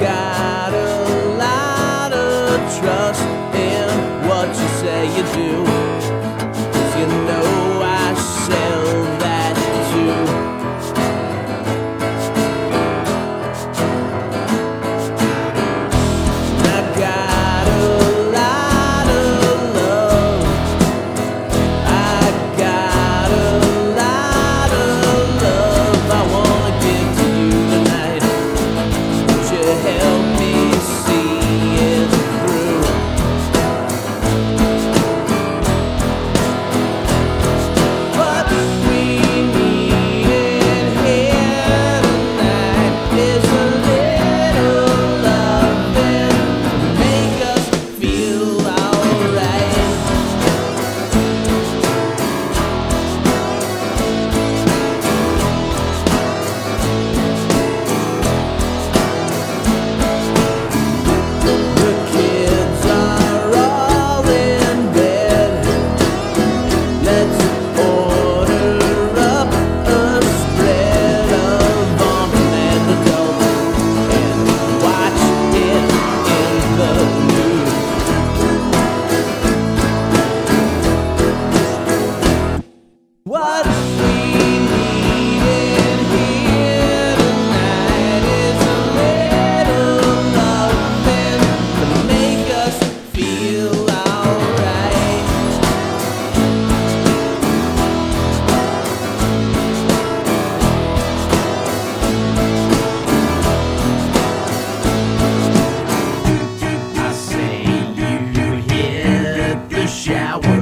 got a lot of trust in what you say you do. shower.